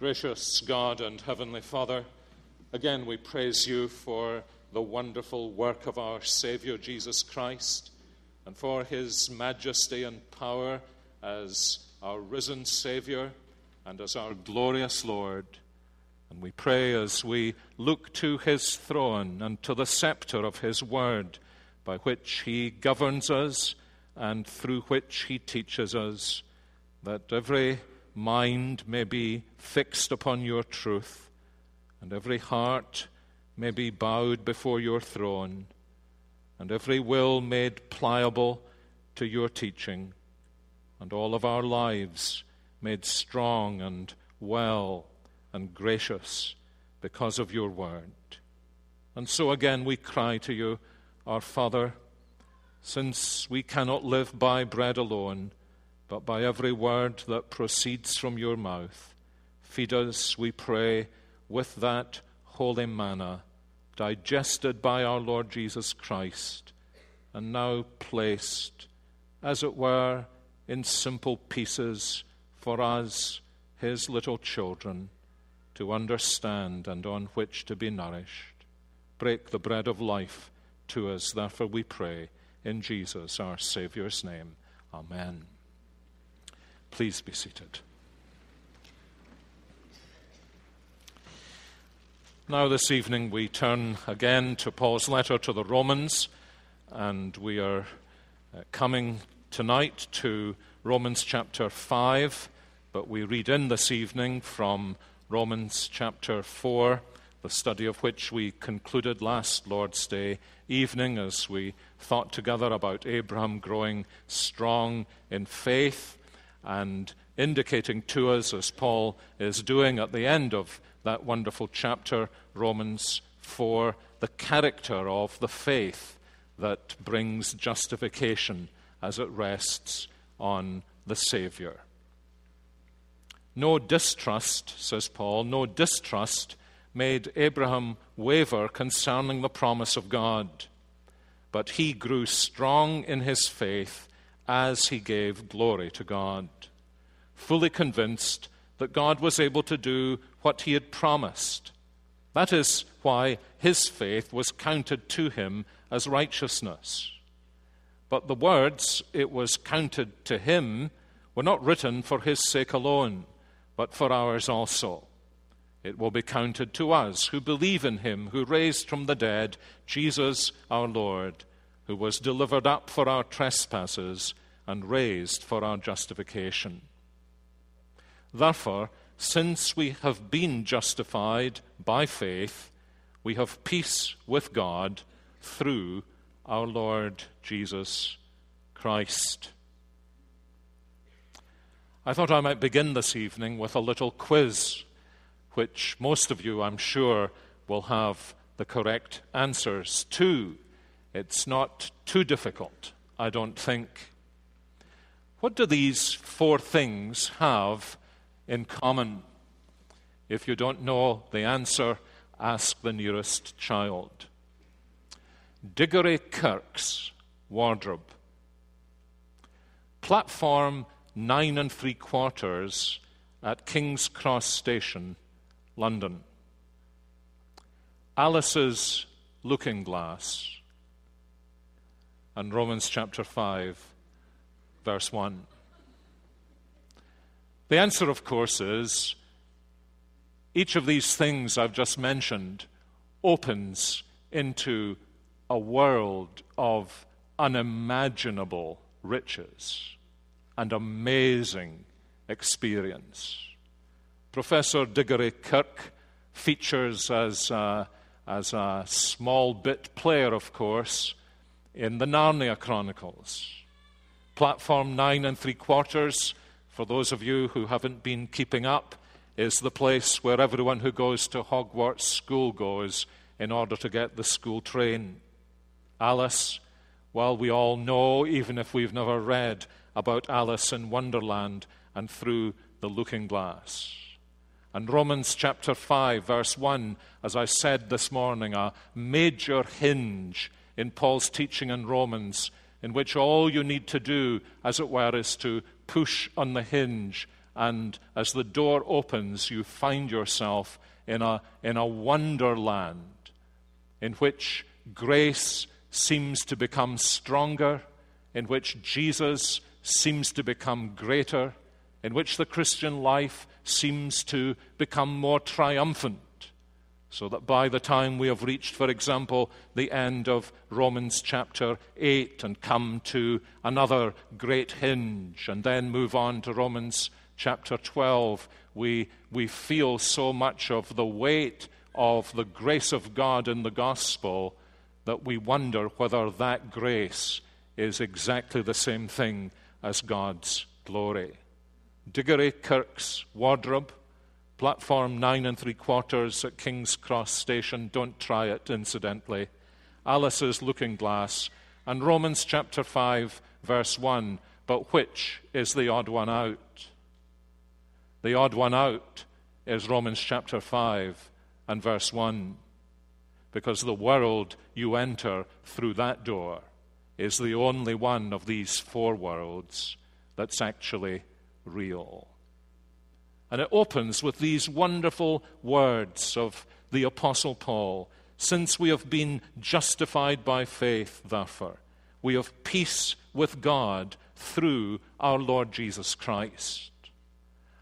Gracious God and Heavenly Father, again we praise you for the wonderful work of our Savior Jesus Christ and for his majesty and power as our risen Savior and as our glorious Lord. And we pray as we look to his throne and to the scepter of his word, by which he governs us and through which he teaches us, that every mind may be fixed upon your truth, and every heart may be bowed before your throne, and every will made pliable to your teaching, and all of our lives made strong and well and gracious because of your word. And so again we cry to you, our Father, since we cannot live by bread alone, but by every word that proceeds from your mouth. Feed us, we pray, with that holy manna, digested by our Lord Jesus Christ, and now placed, as it were, in simple pieces for us, his little children, to understand and on which to be nourished. Break the bread of life to us, therefore we pray, in Jesus, our Saviour's name. Amen. Please be seated. Now, this evening, we turn again to Paul's letter to the Romans, and we are uh, coming tonight to Romans chapter 5, but we read in this evening from Romans chapter 4, the study of which we concluded last Lord's Day evening as we thought together about Abraham growing strong in faith and indicating to us, as Paul is doing at the end of that wonderful chapter, Romans 4, the character of the faith that brings justification as it rests on the Savior. No distrust, says Paul, no distrust made Abraham waver concerning the promise of God, but he grew strong in his faith as he gave glory to God, fully convinced that God was able to do what he had promised. That is why his faith was counted to him as righteousness. But the words it was counted to him were not written for his sake alone, but for ours also. It will be counted to us who believe in him who raised from the dead Jesus our Lord who was delivered up for our trespasses and raised for our justification. Therefore, since we have been justified by faith, we have peace with God through our Lord Jesus Christ. I thought I might begin this evening with a little quiz, which most of you, I'm sure, will have the correct answers to. It's not too difficult, I don't think. What do these four things have in common? If you don't know the answer, ask the nearest child. Digory Kirke's wardrobe. Platform nine and three quarters at King's Cross Station, London. Alice's looking glass and Romans chapter 5, verse 1. The answer, of course, is each of these things I've just mentioned opens into a world of unimaginable riches and amazing experience. Professor Digory Kirke features as a, as a small bit player, of course, in the Narnia Chronicles. Platform nine and three quarters, for those of you who haven't been keeping up, is the place where everyone who goes to Hogwarts school goes in order to get the school train. Alice, well, we all know, even if we've never read, about Alice in Wonderland and through the looking glass. And Romans chapter 5, verse 1, as I said this morning, a major hinge in Paul's teaching in Romans, in which all you need to do, as it were, is to push on the hinge and as the door opens, you find yourself in a, in a wonderland in which grace seems to become stronger, in which Jesus seems to become greater, in which the Christian life seems to become more triumphant. So that by the time we have reached, for example, the end of Romans chapter 8 and come to another great hinge and then move on to Romans chapter 12, we, we feel so much of the weight of the grace of God in the gospel that we wonder whether that grace is exactly the same thing as God's glory. Digory Kirke's wardrobe, platform nine and three quarters at King's Cross Station. Don't try it, incidentally. Alice's looking glass, and Romans chapter 5, verse 1. But which is the odd one out? The odd one out is Romans chapter 5 and verse 1. Because the world you enter through that door is the only one of these four worlds that's actually real. And it opens with these wonderful words of the Apostle Paul Since we have been justified by faith, therefore, we have peace with God through our Lord Jesus Christ.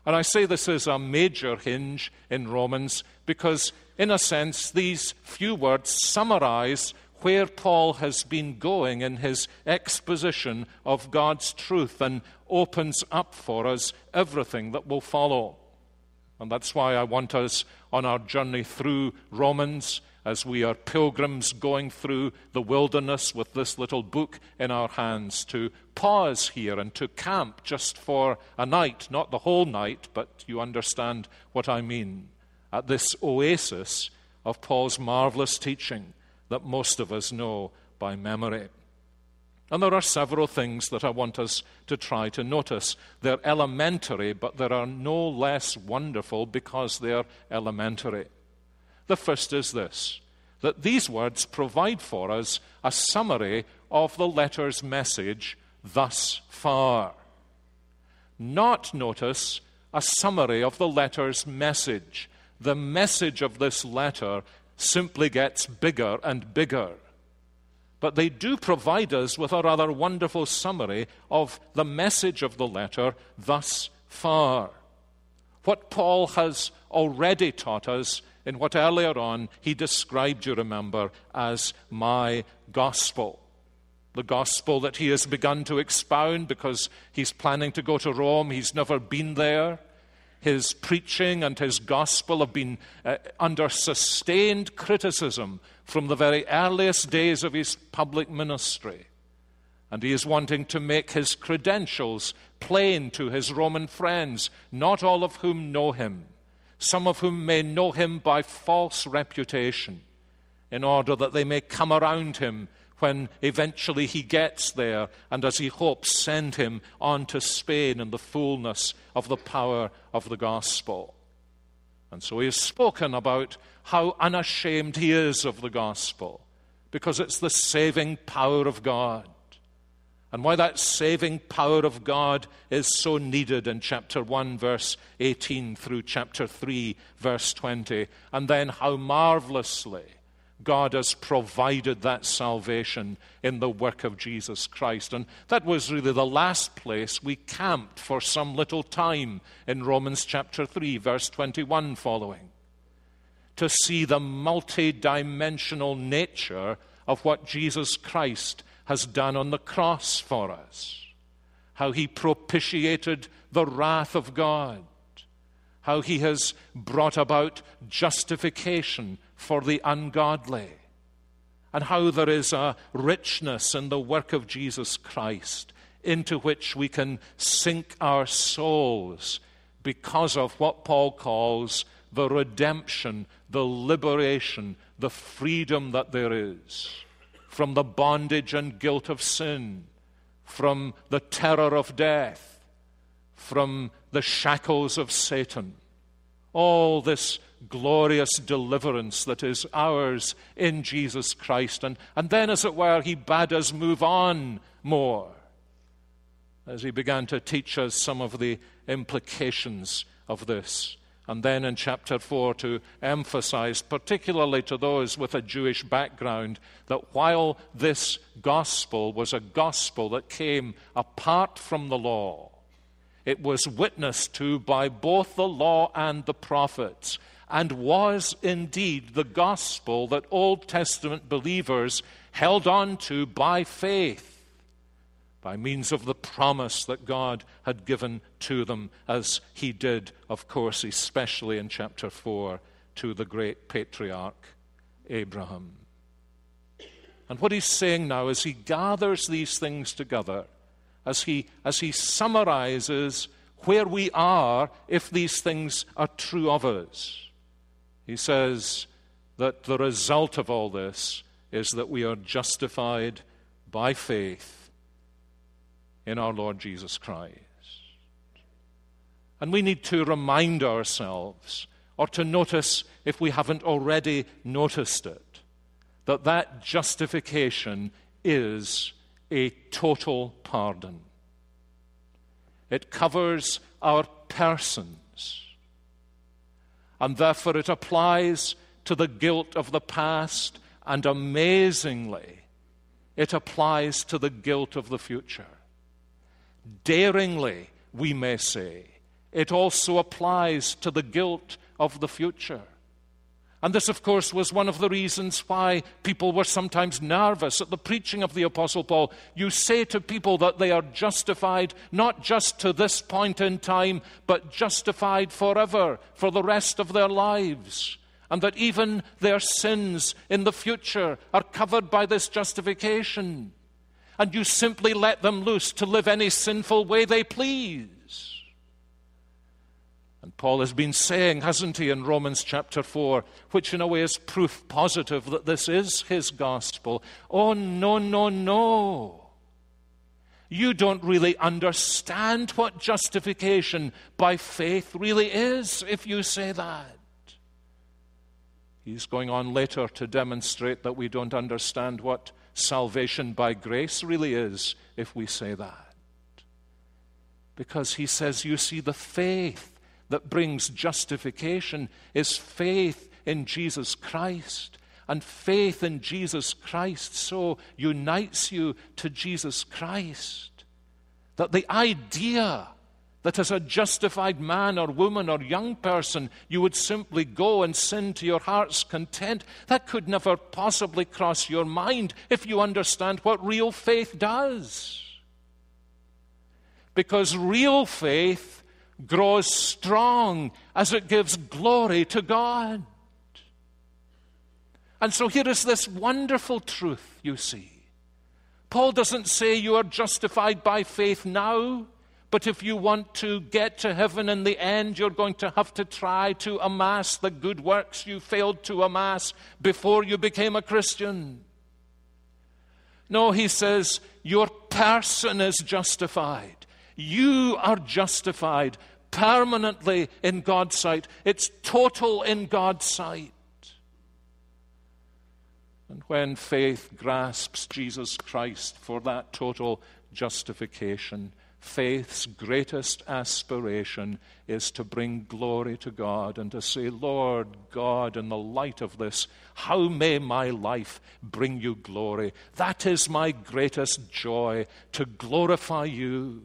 And I say this is a major hinge in Romans because, in a sense, these few words summarize where Paul has been going in his exposition of God's truth and opens up for us everything that will follow. And that's why I want us on our journey through Romans, as we are pilgrims going through the wilderness with this little book in our hands, to pause here and to camp just for a night, not the whole night, but you understand what I mean, at this oasis of Paul's marvelous teaching that most of us know by memory. And there are several things that I want us to try to notice. They're elementary, but they are no less wonderful because they're elementary. The first is this that these words provide for us a summary of the letter's message thus far. Not, notice, a summary of the letter's message. The message of this letter simply gets bigger and bigger. But they do provide us with a rather wonderful summary of the message of the letter thus far. What Paul has already taught us in what earlier on he described, you remember, as my gospel. The gospel that he has begun to expound because he's planning to go to Rome. He's never been there. His preaching and his gospel have been uh, under sustained criticism from the very earliest days of his public ministry. And he is wanting to make his credentials plain to his Roman friends, not all of whom know him, some of whom may know him by false reputation, in order that they may come around him when eventually he gets there and, as he hopes, send him on to Spain in the fullness of the power of the gospel. And so he has spoken about how unashamed he is of the gospel because it's the saving power of God. And why that saving power of God is so needed in chapter 1, verse 18 through chapter 3, verse 20. And then how marvelously God has provided that salvation in the work of Jesus Christ. And that was really the last place we camped for some little time in Romans chapter 3, verse 21 following. To see the multi-dimensional nature of what Jesus Christ has done on the cross for us. How he propitiated the wrath of God. How he has brought about justification for the ungodly, and how there is a richness in the work of Jesus Christ into which we can sink our souls because of what Paul calls the redemption, the liberation, the freedom that there is from the bondage and guilt of sin, from the terror of death, from the shackles of Satan. All this glorious deliverance that is ours in Jesus Christ. And, and then, as it were, he bade us move on more as he began to teach us some of the implications of this. And then in chapter 4, to emphasize, particularly to those with a Jewish background, that while this gospel was a gospel that came apart from the law, it was witnessed to by both the law and the prophets, and was indeed the gospel that Old Testament believers held on to by faith by means of the promise that God had given to them, as he did, of course, especially in chapter 4, to the great patriarch Abraham. And what he's saying now is he gathers these things together as he, as he summarizes where we are if these things are true of us. He says that the result of all this is that we are justified by faith in our Lord Jesus Christ. And we need to remind ourselves, or to notice if we haven't already noticed it, that that justification is a total pardon. It covers our persons, and therefore it applies to the guilt of the past, and amazingly, it applies to the guilt of the future daringly, we may say. It also applies to the guilt of the future. And this, of course, was one of the reasons why people were sometimes nervous at the preaching of the Apostle Paul. You say to people that they are justified not just to this point in time, but justified forever, for the rest of their lives. And that even their sins in the future are covered by this justification and you simply let them loose to live any sinful way they please. And Paul has been saying, hasn't he, in Romans chapter 4, which in a way is proof positive that this is his gospel. Oh, no, no, no. You don't really understand what justification by faith really is if you say that. He's going on later to demonstrate that we don't understand what salvation by grace really is if we say that. Because he says, you see, the faith that brings justification is faith in Jesus Christ. And faith in Jesus Christ so unites you to Jesus Christ that the idea that as a justified man or woman or young person, you would simply go and sin to your heart's content. That could never possibly cross your mind if you understand what real faith does. Because real faith grows strong as it gives glory to God. And so here is this wonderful truth, you see. Paul doesn't say you are justified by faith now. But if you want to get to heaven in the end, you're going to have to try to amass the good works you failed to amass before you became a Christian. No, he says, your person is justified. You are justified permanently in God's sight. It's total in God's sight. And when faith grasps Jesus Christ for that total justification, faith's greatest aspiration is to bring glory to God and to say, Lord God, in the light of this, how may my life bring you glory? That is my greatest joy, to glorify you.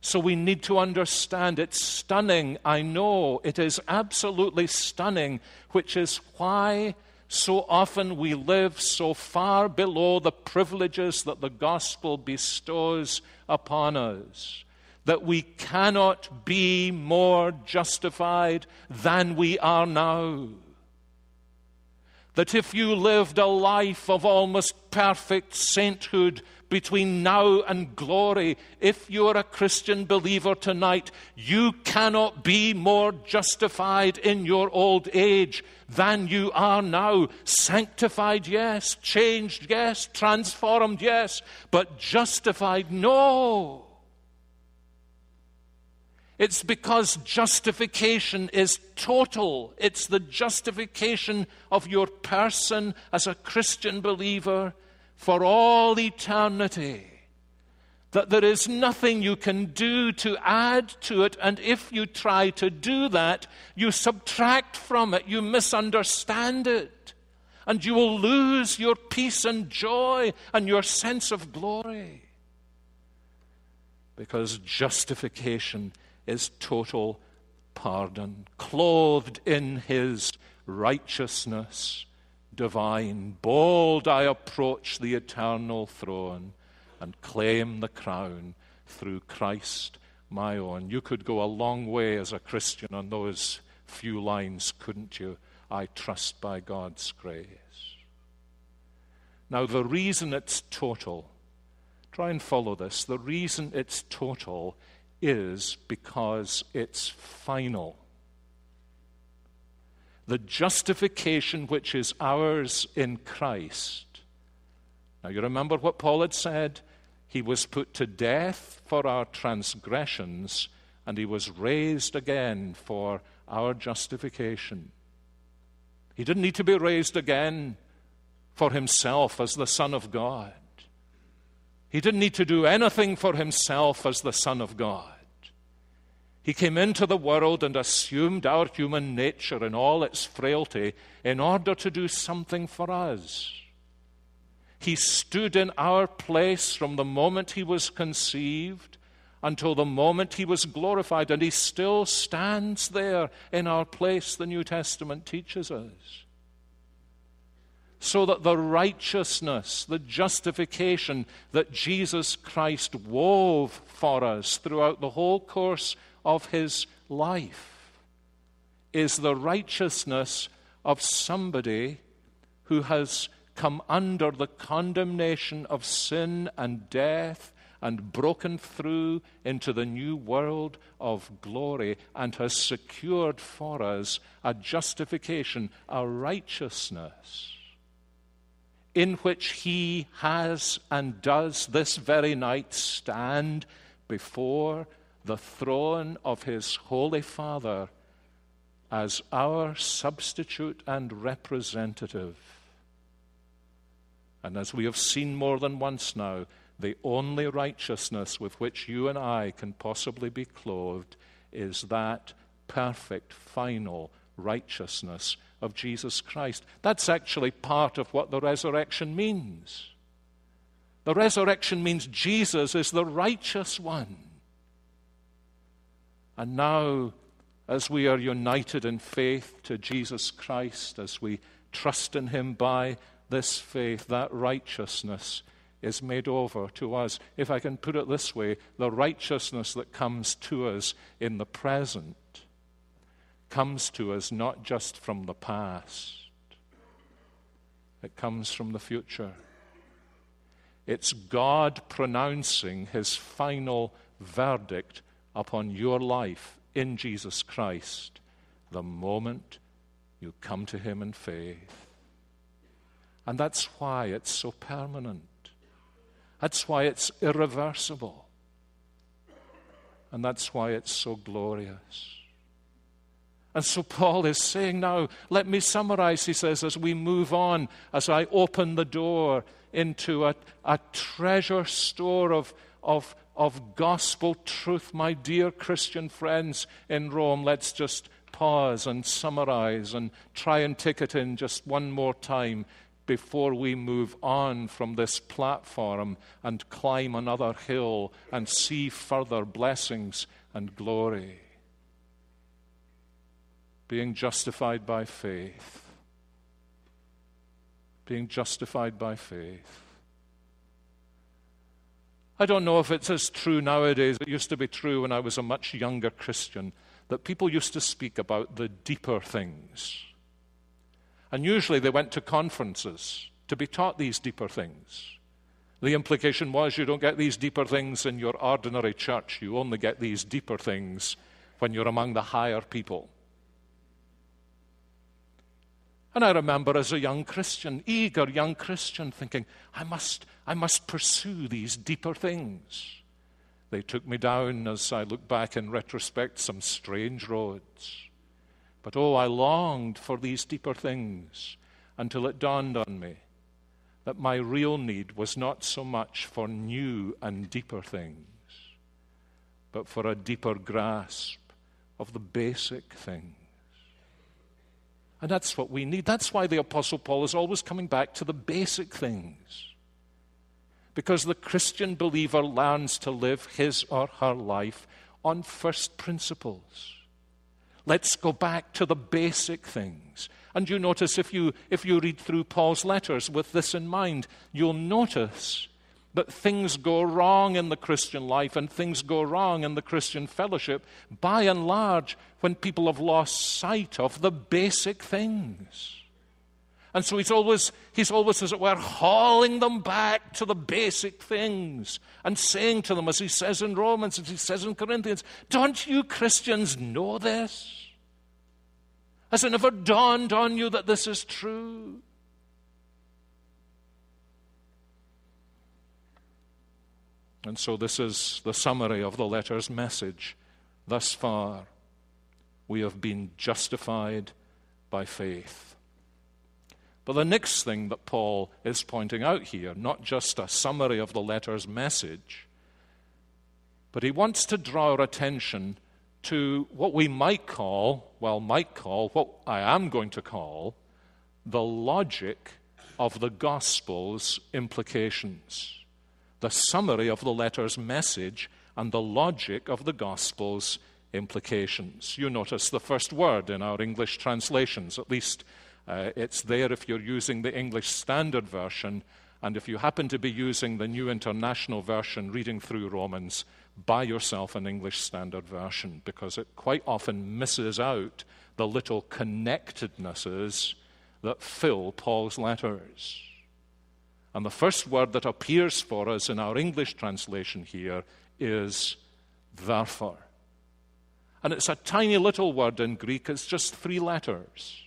So we need to understand it's stunning. I know it is absolutely stunning, which is why so often we live so far below the privileges that the gospel bestows upon us that we cannot be more justified than we are now. That if you lived a life of almost perfect sainthood, between now and glory. If you're a Christian believer tonight, you cannot be more justified in your old age than you are now. Sanctified, yes. Changed, yes. Transformed, yes. But justified, no. It's because justification is total. It's the justification of your person as a Christian believer for all eternity that there is nothing you can do to add to it, and if you try to do that, you subtract from it, you misunderstand it, and you will lose your peace and joy and your sense of glory. Because justification is total pardon, clothed in his righteousness divine. Bold I approach the eternal throne and claim the crown through Christ my own. You could go a long way as a Christian on those few lines, couldn't you? I trust by God's grace. Now, the reason it's total, try and follow this. The reason it's total is because it's final. The justification which is ours in Christ. Now, you remember what Paul had said? He was put to death for our transgressions, and he was raised again for our justification. He didn't need to be raised again for himself as the Son of God. He didn't need to do anything for himself as the Son of God. He came into the world and assumed our human nature in all its frailty in order to do something for us. He stood in our place from the moment he was conceived until the moment he was glorified, and he still stands there in our place, the New Testament teaches us. So that the righteousness, the justification that Jesus Christ wove for us throughout the whole course of his life is the righteousness of somebody who has come under the condemnation of sin and death and broken through into the new world of glory and has secured for us a justification, a righteousness in which he has and does this very night stand before the throne of his holy Father as our substitute and representative. And as we have seen more than once now, the only righteousness with which you and I can possibly be clothed is that perfect, final righteousness of Jesus Christ. That's actually part of what the resurrection means. The resurrection means Jesus is the righteous one. And now, as we are united in faith to Jesus Christ, as we trust in Him by this faith, that righteousness, is made over to us. If I can put it this way, the righteousness that comes to us in the present comes to us not just from the past, it comes from the future. It's God pronouncing his final verdict upon your life in Jesus Christ the moment you come to him in faith. And that's why it's so permanent. That's why it's irreversible. And that's why it's so glorious. And so Paul is saying now, let me summarize, he says, as we move on, as I open the door into a, a treasure store of, of, of gospel truth, my dear Christian friends in Rome, let's just pause and summarize and try and take it in just one more time before we move on from this platform and climb another hill and see further blessings and glory. Being justified by faith. Being justified by faith. I don't know if it's as true nowadays. It used to be true when I was a much younger Christian that people used to speak about the deeper things and usually they went to conferences to be taught these deeper things. The implication was you don't get these deeper things in your ordinary church. You only get these deeper things when you're among the higher people. And I remember as a young Christian, eager young Christian, thinking, I must, I must pursue these deeper things. They took me down, as I look back in retrospect, some strange roads. But oh, I longed for these deeper things until it dawned on me that my real need was not so much for new and deeper things, but for a deeper grasp of the basic things. And that's what we need. That's why the Apostle Paul is always coming back to the basic things. Because the Christian believer learns to live his or her life on first principles. Let's go back to the basic things. And you notice if you, if you read through Paul's letters with this in mind, you'll notice that things go wrong in the Christian life and things go wrong in the Christian fellowship by and large when people have lost sight of the basic things. And so he's always, he's always, as it were, hauling them back to the basic things and saying to them, as he says in Romans, as he says in Corinthians, don't you Christians know this? Has it never dawned on you that this is true? And so, this is the summary of the letter's message. Thus far, we have been justified by faith. But the next thing that Paul is pointing out here, not just a summary of the letter's message, but he wants to draw our attention to what we might call, well, might call, what I am going to call, the logic of the gospel's implications. The summary of the letter's message and the logic of the gospel's implications. You notice the first word in our English translations, at least uh, it's there if you're using the English Standard Version. And if you happen to be using the New International Version reading through Romans, buy yourself an English Standard Version because it quite often misses out the little connectednesses that fill Paul's letters. And the first word that appears for us in our English translation here is therefore. And it's a tiny little word in Greek, it's just three letters.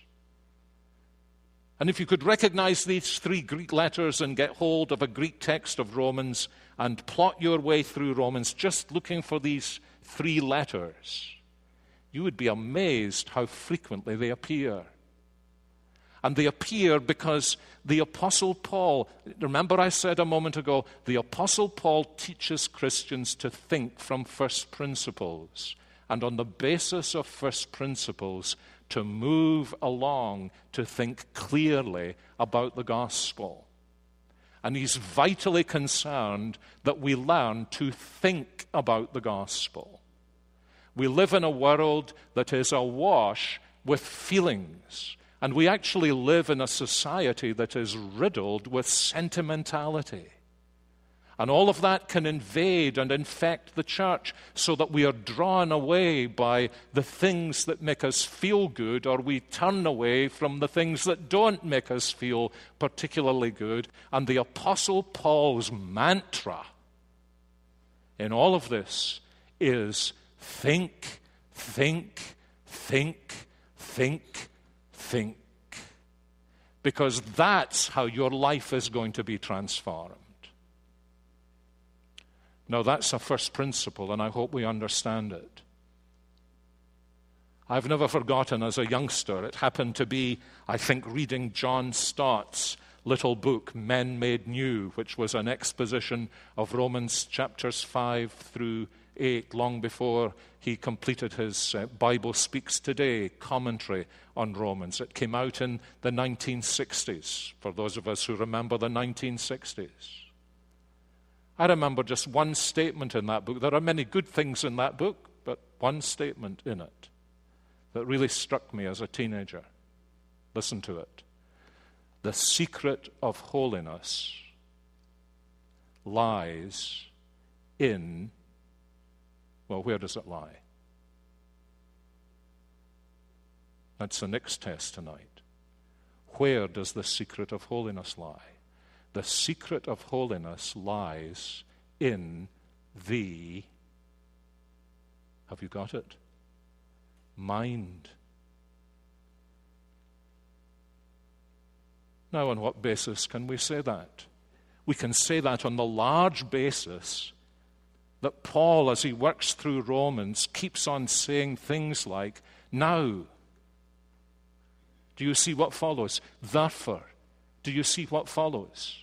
And if you could recognize these three Greek letters and get hold of a Greek text of Romans and plot your way through Romans just looking for these three letters, you would be amazed how frequently they appear. And they appear because the Apostle Paul, remember I said a moment ago, the Apostle Paul teaches Christians to think from first principles. And on the basis of first principles, to move along to think clearly about the gospel. And he's vitally concerned that we learn to think about the gospel. We live in a world that is awash with feelings. And we actually live in a society that is riddled with sentimentality. And all of that can invade and infect the church so that we are drawn away by the things that make us feel good, or we turn away from the things that don't make us feel particularly good. And the Apostle Paul's mantra in all of this is think, think, think, think, think. Because that's how your life is going to be transformed. Now, that's a first principle, and I hope we understand it. I've never forgotten as a youngster, it happened to be, I think, reading John Stott's little book, Men Made New, which was an exposition of Romans chapters 5 through 8, long before he completed his uh, Bible Speaks Today commentary on Romans. It came out in the 1960s, for those of us who remember the 1960s. I remember just one statement in that book. There are many good things in that book, but one statement in it that really struck me as a teenager. Listen to it. The secret of holiness lies in, well, where does it lie? That's the next test tonight. Where does the secret of holiness lie? The secret of holiness lies in the, have you got it? Mind. Now, on what basis can we say that? We can say that on the large basis that Paul, as he works through Romans, keeps on saying things like, Now, do you see what follows? Therefore, do you see what follows?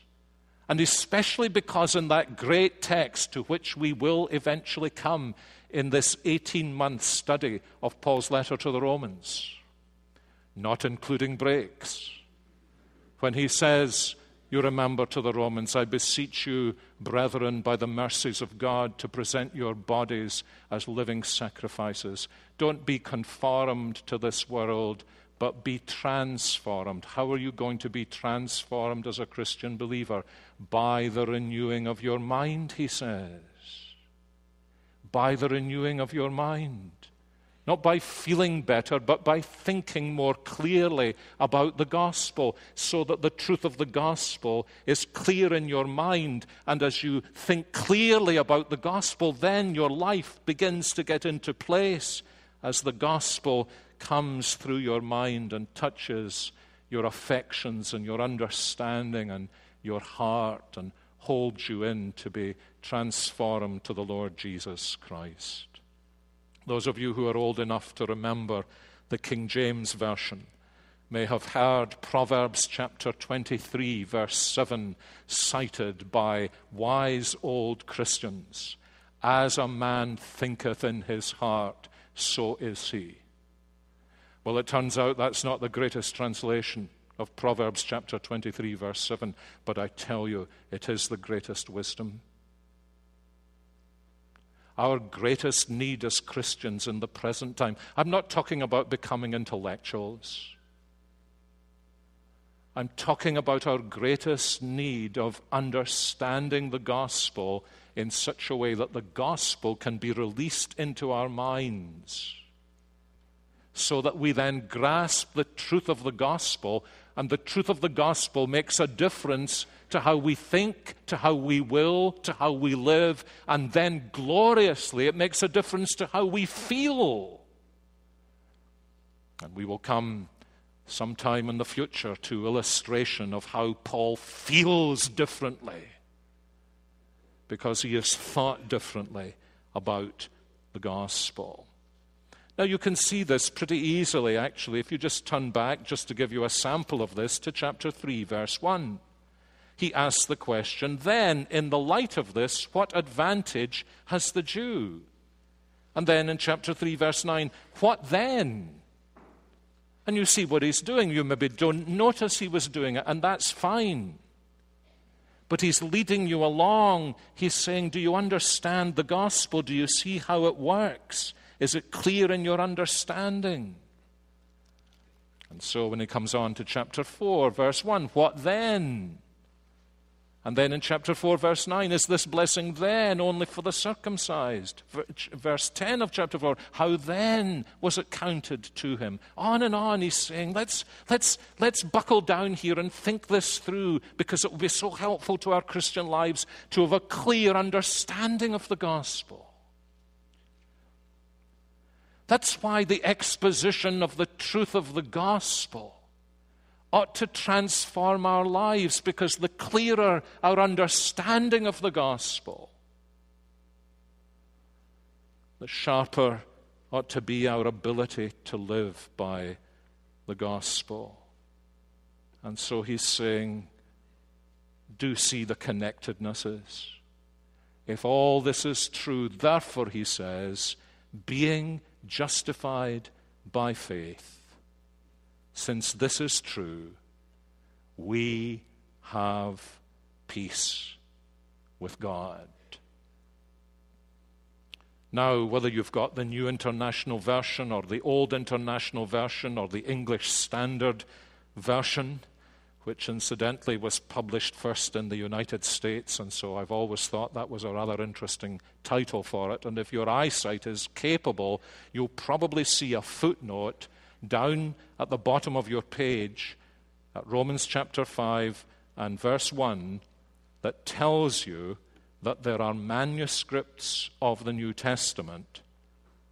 And especially because in that great text to which we will eventually come in this 18 month study of Paul's letter to the Romans, not including breaks, when he says, You remember to the Romans, I beseech you, brethren, by the mercies of God, to present your bodies as living sacrifices. Don't be conformed to this world but be transformed. How are you going to be transformed as a Christian believer? By the renewing of your mind, he says. By the renewing of your mind. Not by feeling better, but by thinking more clearly about the gospel, so that the truth of the gospel is clear in your mind. And as you think clearly about the gospel, then your life begins to get into place as the gospel comes through your mind and touches your affections and your understanding and your heart and holds you in to be transformed to the Lord Jesus Christ. Those of you who are old enough to remember the King James Version may have heard Proverbs chapter 23, verse 7, cited by wise old Christians As a man thinketh in his heart, so is he. Well, it turns out that's not the greatest translation of Proverbs chapter 23, verse 7, but I tell you, it is the greatest wisdom. Our greatest need as Christians in the present time, I'm not talking about becoming intellectuals. I'm talking about our greatest need of understanding the gospel in such a way that the gospel can be released into our minds so that we then grasp the truth of the gospel, and the truth of the gospel makes a difference to how we think, to how we will, to how we live, and then gloriously it makes a difference to how we feel. And we will come sometime in the future to illustration of how Paul feels differently because he has thought differently about the gospel. Now, you can see this pretty easily, actually, if you just turn back, just to give you a sample of this, to chapter 3, verse 1. He asks the question, then, in the light of this, what advantage has the Jew? And then in chapter 3, verse 9, what then? And you see what he's doing. You maybe don't notice he was doing it, and that's fine. But he's leading you along. He's saying, Do you understand the gospel? Do you see how it works? Is it clear in your understanding? And so when he comes on to chapter 4, verse 1, what then? And then in chapter 4, verse 9, is this blessing then only for the circumcised? Verse 10 of chapter 4, how then was it counted to him? On and on, he's saying, let's, let's, let's buckle down here and think this through because it will be so helpful to our Christian lives to have a clear understanding of the gospel. That's why the exposition of the truth of the gospel ought to transform our lives because the clearer our understanding of the gospel, the sharper ought to be our ability to live by the gospel. And so he's saying, do see the connectednesses. If all this is true, therefore, he says, being justified by faith, since this is true, we have peace with God. Now, whether you've got the New International Version or the Old International Version or the English Standard Version, which incidentally was published first in the United States, and so I've always thought that was a rather interesting title for it. And if your eyesight is capable, you'll probably see a footnote down at the bottom of your page at Romans chapter 5 and verse 1 that tells you that there are manuscripts of the New Testament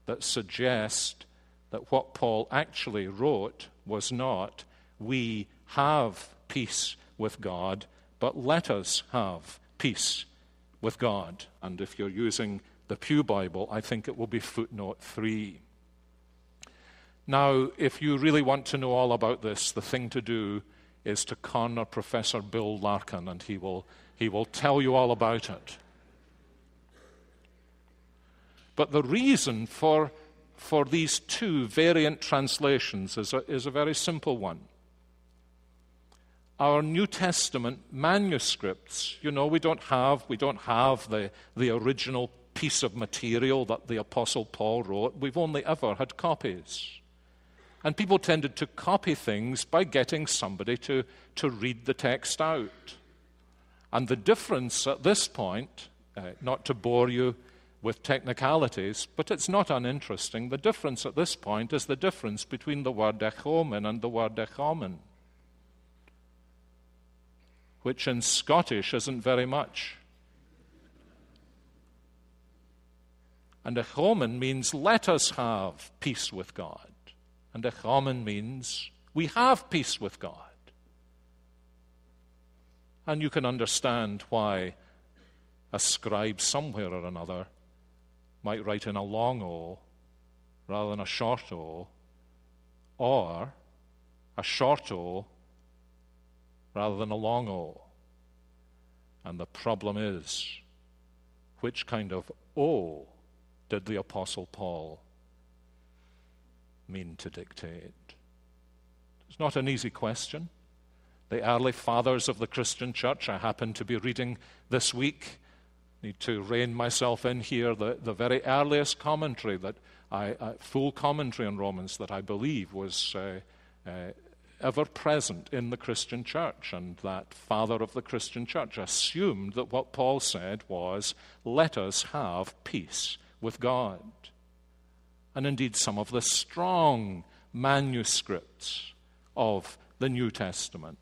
that suggest that what Paul actually wrote was not, we have peace with God, but let us have peace with God. And if you're using the Pew Bible, I think it will be footnote 3. Now, if you really want to know all about this, the thing to do is to corner Professor Bill Larkin, and he will, he will tell you all about it. But the reason for, for these two variant translations is a, is a very simple one. Our New Testament manuscripts, you know, we don't have, we don't have the, the original piece of material that the Apostle Paul wrote. We've only ever had copies. And people tended to copy things by getting somebody to, to read the text out. And the difference at this point, uh, not to bore you with technicalities, but it's not uninteresting. The difference at this point is the difference between the word echomen and the word echomen, which in Scottish isn't very much. And echomen means let us have peace with God. And echomen means we have peace with God. And you can understand why a scribe somewhere or another might write in a long O rather than a short O, or a short O rather than a long O. And the problem is which kind of O did the Apostle Paul mean to dictate? It's not an easy question. The early fathers of the Christian church, I happen to be reading this week need to rein myself in here. The, the very earliest commentary that I, uh, full commentary on Romans that I believe was uh, uh, ever present in the Christian church, and that father of the Christian church assumed that what Paul said was, "Let us have peace with God." And indeed, some of the strong manuscripts of the New Testament.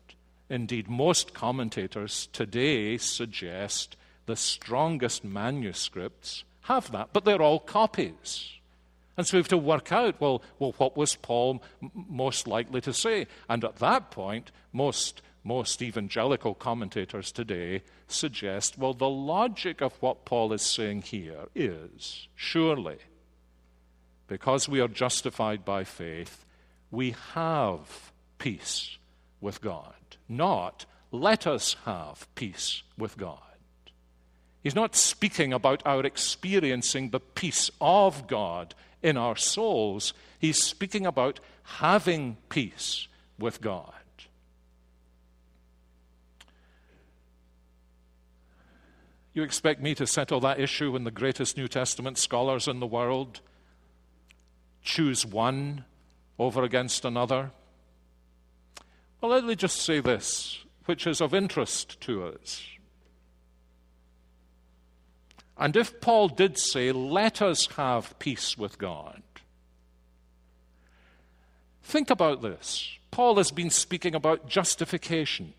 Indeed, most commentators today suggest the strongest manuscripts have that, but they're all copies. And so we have to work out well, well what was Paul m- most likely to say? And at that point, most, most evangelical commentators today suggest well, the logic of what Paul is saying here is surely, because we are justified by faith, we have peace with God. Not let us have peace with God. He's not speaking about our experiencing the peace of God in our souls. He's speaking about having peace with God. You expect me to settle that issue when the greatest New Testament scholars in the world choose one over against another? Well, let me just say this, which is of interest to us. And if Paul did say, let us have peace with God, think about this. Paul has been speaking about justification.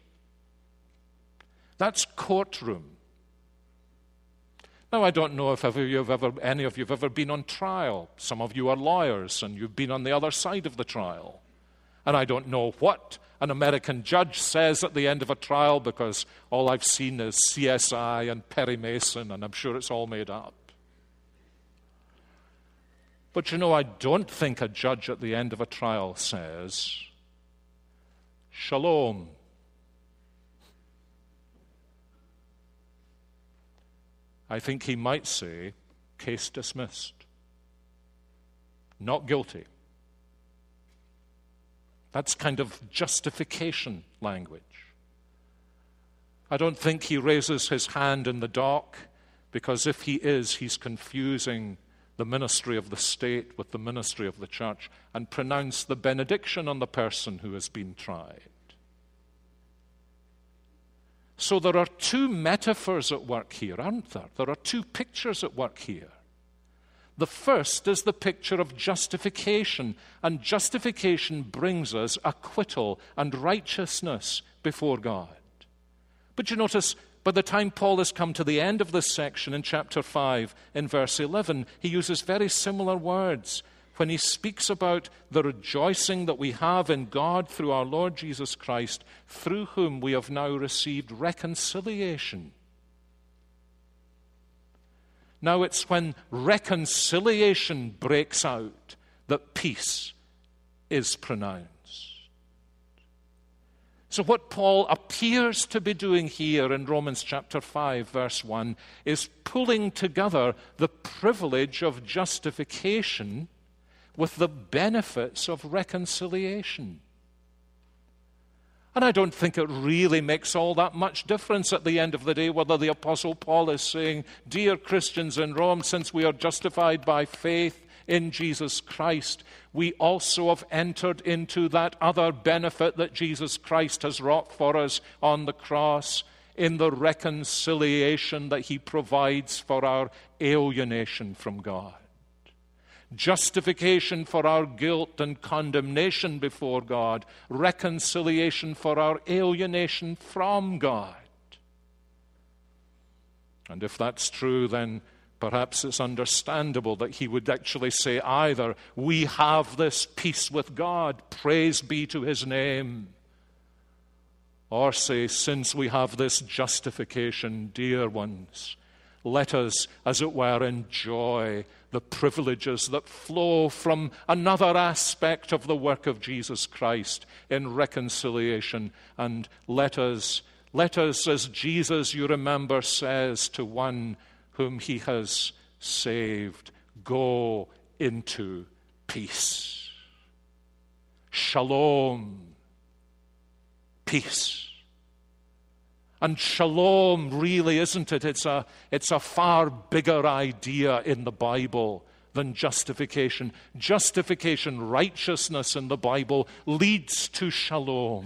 That's courtroom. Now, I don't know if ever any of you have ever been on trial. Some of you are lawyers and you've been on the other side of the trial. And I don't know what an American judge says at the end of a trial because all I've seen is CSI and Perry Mason, and I'm sure it's all made up. But you know, I don't think a judge at the end of a trial says, Shalom. I think he might say, case dismissed. Not guilty. That's kind of justification language. I don't think he raises his hand in the dock because if he is, he's confusing the ministry of the state with the ministry of the church and pronounce the benediction on the person who has been tried. So there are two metaphors at work here, aren't there? There are two pictures at work here. The first is the picture of justification, and justification brings us acquittal and righteousness before God. But you notice, by the time Paul has come to the end of this section in chapter 5, in verse 11, he uses very similar words when he speaks about the rejoicing that we have in God through our Lord Jesus Christ, through whom we have now received reconciliation now it's when reconciliation breaks out that peace is pronounced. So, what Paul appears to be doing here in Romans chapter 5, verse 1, is pulling together the privilege of justification with the benefits of reconciliation. And I don't think it really makes all that much difference at the end of the day whether the Apostle Paul is saying, Dear Christians in Rome, since we are justified by faith in Jesus Christ, we also have entered into that other benefit that Jesus Christ has wrought for us on the cross in the reconciliation that he provides for our alienation from God justification for our guilt and condemnation before God, reconciliation for our alienation from God. And if that's true, then perhaps it's understandable that he would actually say either, We have this peace with God, praise be to his name, or say, Since we have this justification, dear ones, let us, as it were, enjoy the privileges that flow from another aspect of the work of Jesus Christ in reconciliation. And let us, let us, as Jesus, you remember, says to one whom he has saved, go into peace. Shalom. Peace. And shalom, really, isn't it? It's a, it's a far bigger idea in the Bible than justification. Justification, righteousness in the Bible leads to shalom.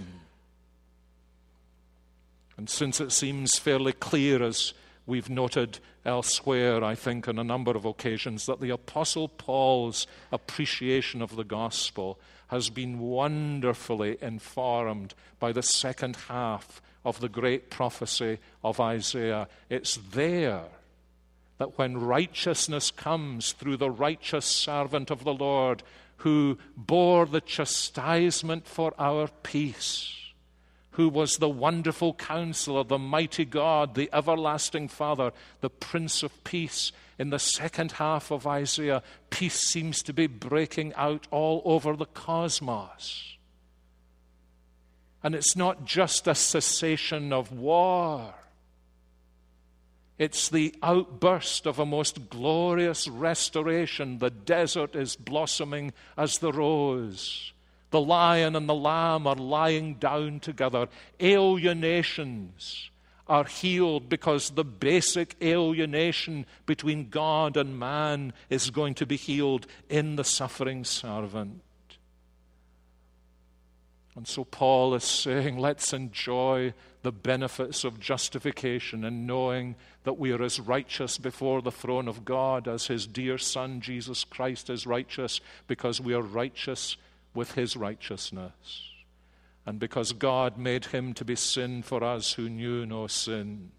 And since it seems fairly clear, as we've noted elsewhere, I think, on a number of occasions, that the Apostle Paul's appreciation of the gospel has been wonderfully informed by the second half of the great prophecy of Isaiah. It's there that when righteousness comes through the righteous servant of the Lord who bore the chastisement for our peace, who was the wonderful counselor, the mighty God, the everlasting Father, the Prince of Peace. In the second half of Isaiah, peace seems to be breaking out all over the cosmos. And it's not just a cessation of war, it's the outburst of a most glorious restoration. The desert is blossoming as the rose. The lion and the lamb are lying down together. Alienations are healed because the basic alienation between God and man is going to be healed in the suffering servant. And so Paul is saying, let's enjoy the benefits of justification and knowing that we are as righteous before the throne of God as his dear Son, Jesus Christ, is righteous because we are righteous with his righteousness. And because God made him to be sin for us who knew no sin,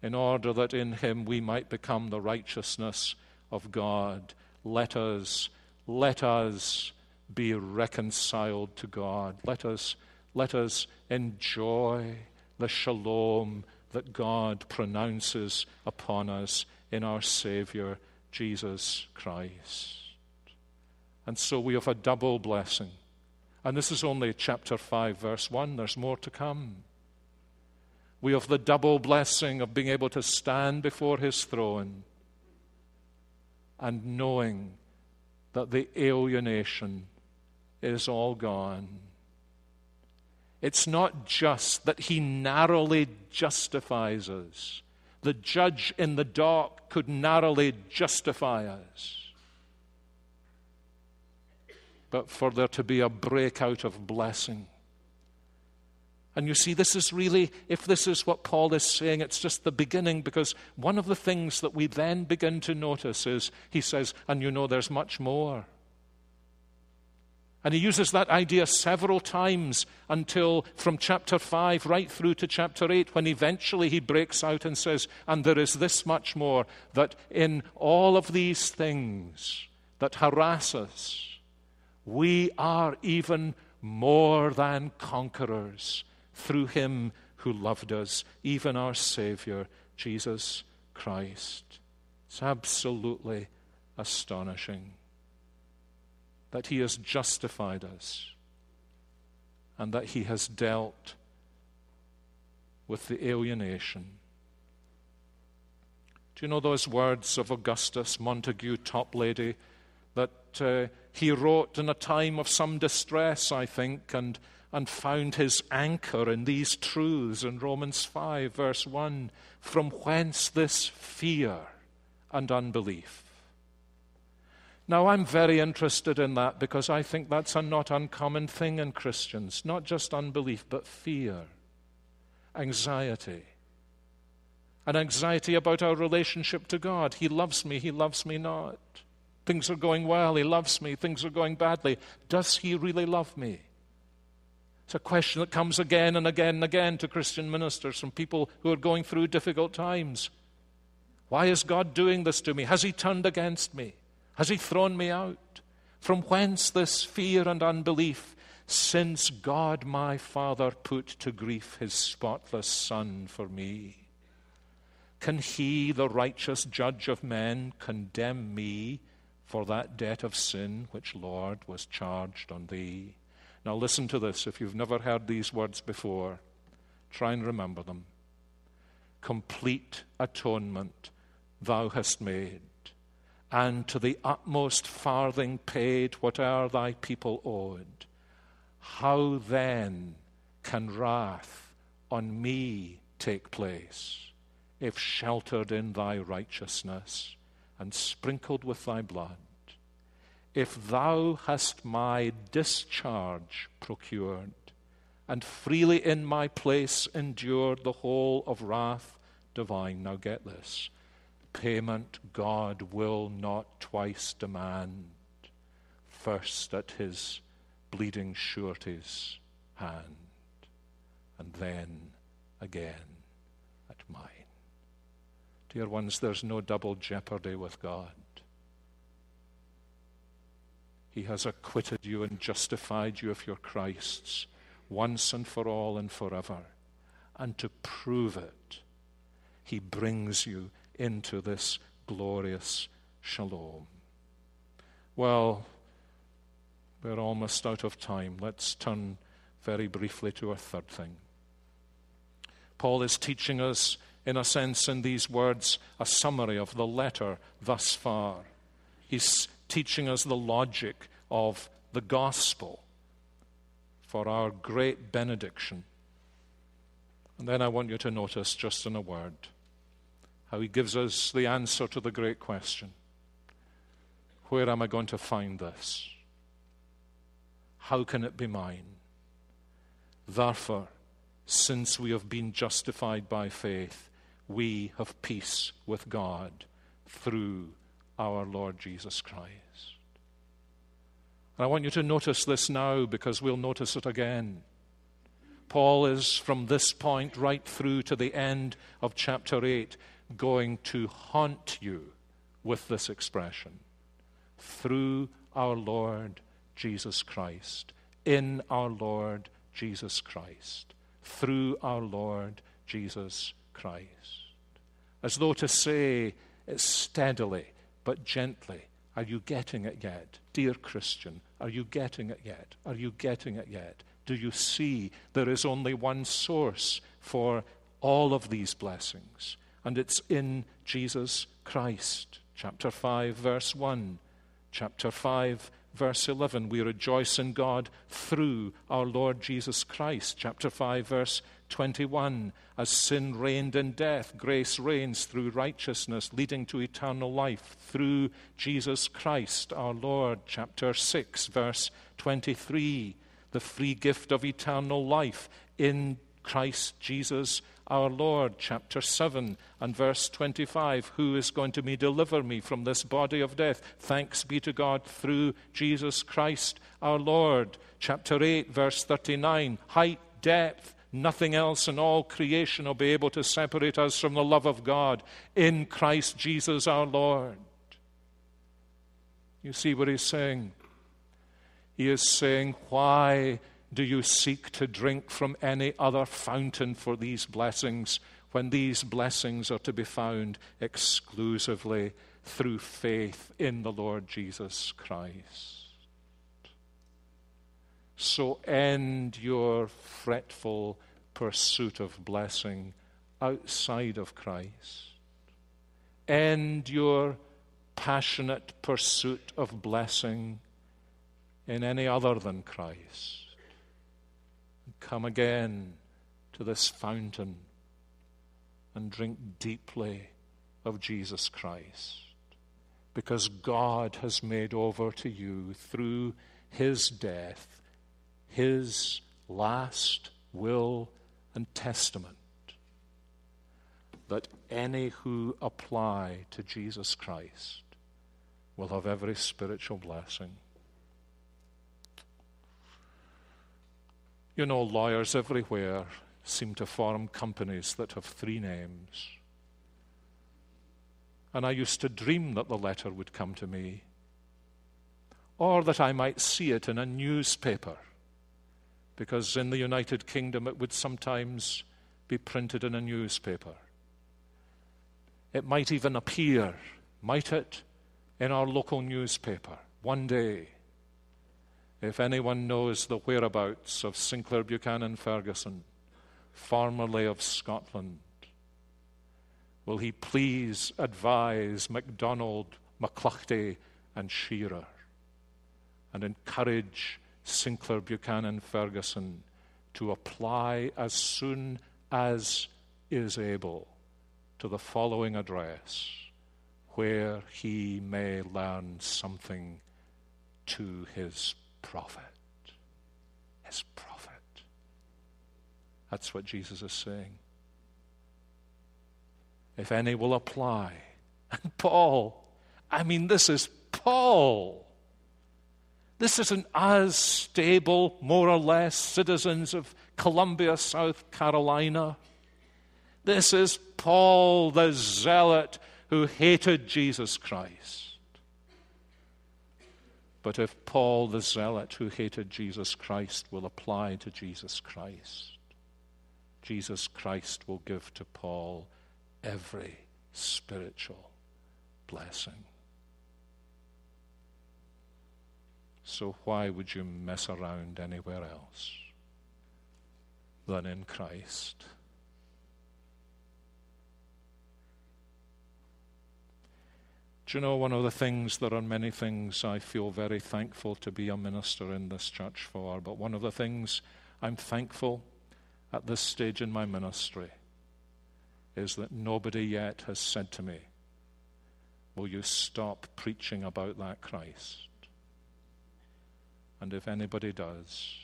in order that in him we might become the righteousness of God. Let us, let us be reconciled to God. Let us, let us enjoy the shalom that God pronounces upon us in our Savior, Jesus Christ. And so we have a double blessing. And this is only chapter 5, verse 1. There's more to come. We have the double blessing of being able to stand before His throne and knowing that the alienation is all gone. It's not just that he narrowly justifies us. The judge in the dock could narrowly justify us. But for there to be a breakout of blessing. And you see, this is really, if this is what Paul is saying, it's just the beginning because one of the things that we then begin to notice is he says, and you know there's much more. And he uses that idea several times until from chapter 5 right through to chapter 8, when eventually he breaks out and says, And there is this much more, that in all of these things that harass us, we are even more than conquerors through him who loved us, even our Savior, Jesus Christ. It's absolutely astonishing that He has justified us and that he has dealt with the alienation. Do you know those words of Augustus Montague Toplady that uh, he wrote in a time of some distress, I think, and, and found his anchor in these truths in Romans 5, verse 1 From whence this fear and unbelief? Now, I'm very interested in that because I think that's a not uncommon thing in Christians. Not just unbelief, but fear, anxiety. An anxiety about our relationship to God. He loves me, He loves me not. Things are going well, He loves me, things are going badly. Does He really love me? It's a question that comes again and again and again to Christian ministers from people who are going through difficult times. Why is God doing this to me? Has He turned against me? Has he thrown me out? From whence this fear and unbelief, since God my Father put to grief his spotless Son for me? Can he, the righteous judge of men, condemn me for that debt of sin which, Lord, was charged on thee? Now listen to this. If you've never heard these words before, try and remember them. Complete atonement thou hast made and to the utmost farthing paid whate'er thy people owed. How then can wrath on me take place if sheltered in thy righteousness and sprinkled with thy blood? If thou hast my discharge procured and freely in my place endured the whole of wrath divine. Now get this payment God will not twice demand, first at his bleeding surety's hand, and then again at mine. Dear ones, there's no double jeopardy with God. He has acquitted you and justified you of your Christ's once and for all and forever. And to prove it, He brings you into this glorious shalom. Well, we're almost out of time. Let's turn very briefly to a third thing. Paul is teaching us, in a sense, in these words, a summary of the letter thus far. He's teaching us the logic of the gospel for our great benediction. And then I want you to notice, just in a word, how he gives us the answer to the great question Where am I going to find this? How can it be mine? Therefore, since we have been justified by faith, we have peace with God through our Lord Jesus Christ. And I want you to notice this now because we'll notice it again. Paul is from this point right through to the end of chapter 8 going to haunt you with this expression through our Lord Jesus Christ, in our Lord Jesus Christ, through our Lord Jesus Christ. As though to say steadily but gently, are you getting it yet? Dear Christian, are you getting it yet? Are you getting it yet? Do you see there is only one source for all of these blessings? And it's in Jesus Christ. Chapter 5, verse 1. Chapter 5, verse 11. We rejoice in God through our Lord Jesus Christ. Chapter 5, verse 21. As sin reigned in death, grace reigns through righteousness, leading to eternal life through Jesus Christ our Lord. Chapter 6, verse 23. The free gift of eternal life in Christ Jesus our Lord, chapter 7 and verse 25. Who is going to me deliver me from this body of death? Thanks be to God through Jesus Christ our Lord. Chapter 8, verse 39. Height, depth, nothing else in all creation will be able to separate us from the love of God in Christ Jesus our Lord. You see what he's saying? He is saying, Why do you seek to drink from any other fountain for these blessings when these blessings are to be found exclusively through faith in the Lord Jesus Christ? So end your fretful pursuit of blessing outside of Christ. End your passionate pursuit of blessing in any other than Christ. Come again to this fountain and drink deeply of Jesus Christ. Because God has made over to you through his death his last will and testament that any who apply to Jesus Christ will have every spiritual blessing. You know, lawyers everywhere seem to form companies that have three names. And I used to dream that the letter would come to me, or that I might see it in a newspaper, because in the United Kingdom it would sometimes be printed in a newspaper. It might even appear, might it, in our local newspaper one day. If anyone knows the whereabouts of Sinclair Buchanan Ferguson, formerly of Scotland, will he please advise MacDonald, McCluchty, and Shearer and encourage Sinclair Buchanan Ferguson to apply as soon as is able to the following address where he may learn something to his profit. His profit. That's what Jesus is saying. If any will apply. And Paul, I mean, this is Paul. This isn't as stable, more or less, citizens of Columbia, South Carolina. This is Paul the zealot who hated Jesus Christ. But if Paul the zealot who hated Jesus Christ will apply to Jesus Christ, Jesus Christ will give to Paul every spiritual blessing. So, why would you mess around anywhere else than in Christ? Do you know one of the things, there are many things I feel very thankful to be a minister in this church for, but one of the things I'm thankful at this stage in my ministry is that nobody yet has said to me, Will you stop preaching about that Christ? And if anybody does,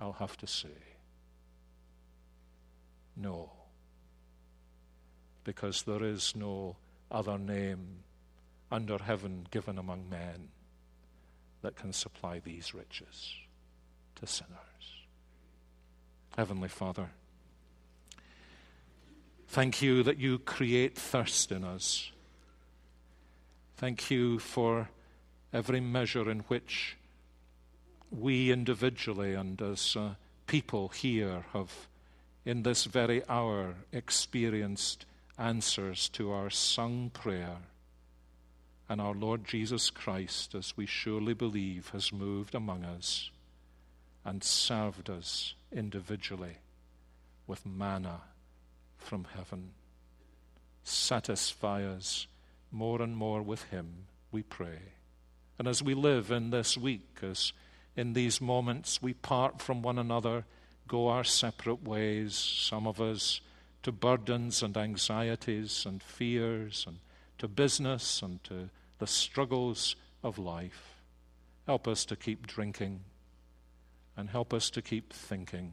I'll have to say, No. Because there is no other name under heaven given among men that can supply these riches to sinners. Heavenly Father, thank you that you create thirst in us. Thank you for every measure in which we individually and as uh, people here have, in this very hour, experienced answers to our sung prayer. And our Lord Jesus Christ, as we surely believe, has moved among us and served us individually with manna from heaven. Satisfy us more and more with Him, we pray. And as we live in this week, as in these moments we part from one another, go our separate ways, some of us to burdens and anxieties and fears and to business and to the struggles of life. Help us to keep drinking and help us to keep thinking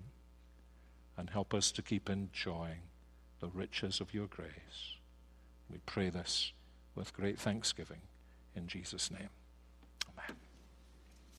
and help us to keep enjoying the riches of your grace. We pray this with great thanksgiving in Jesus' name.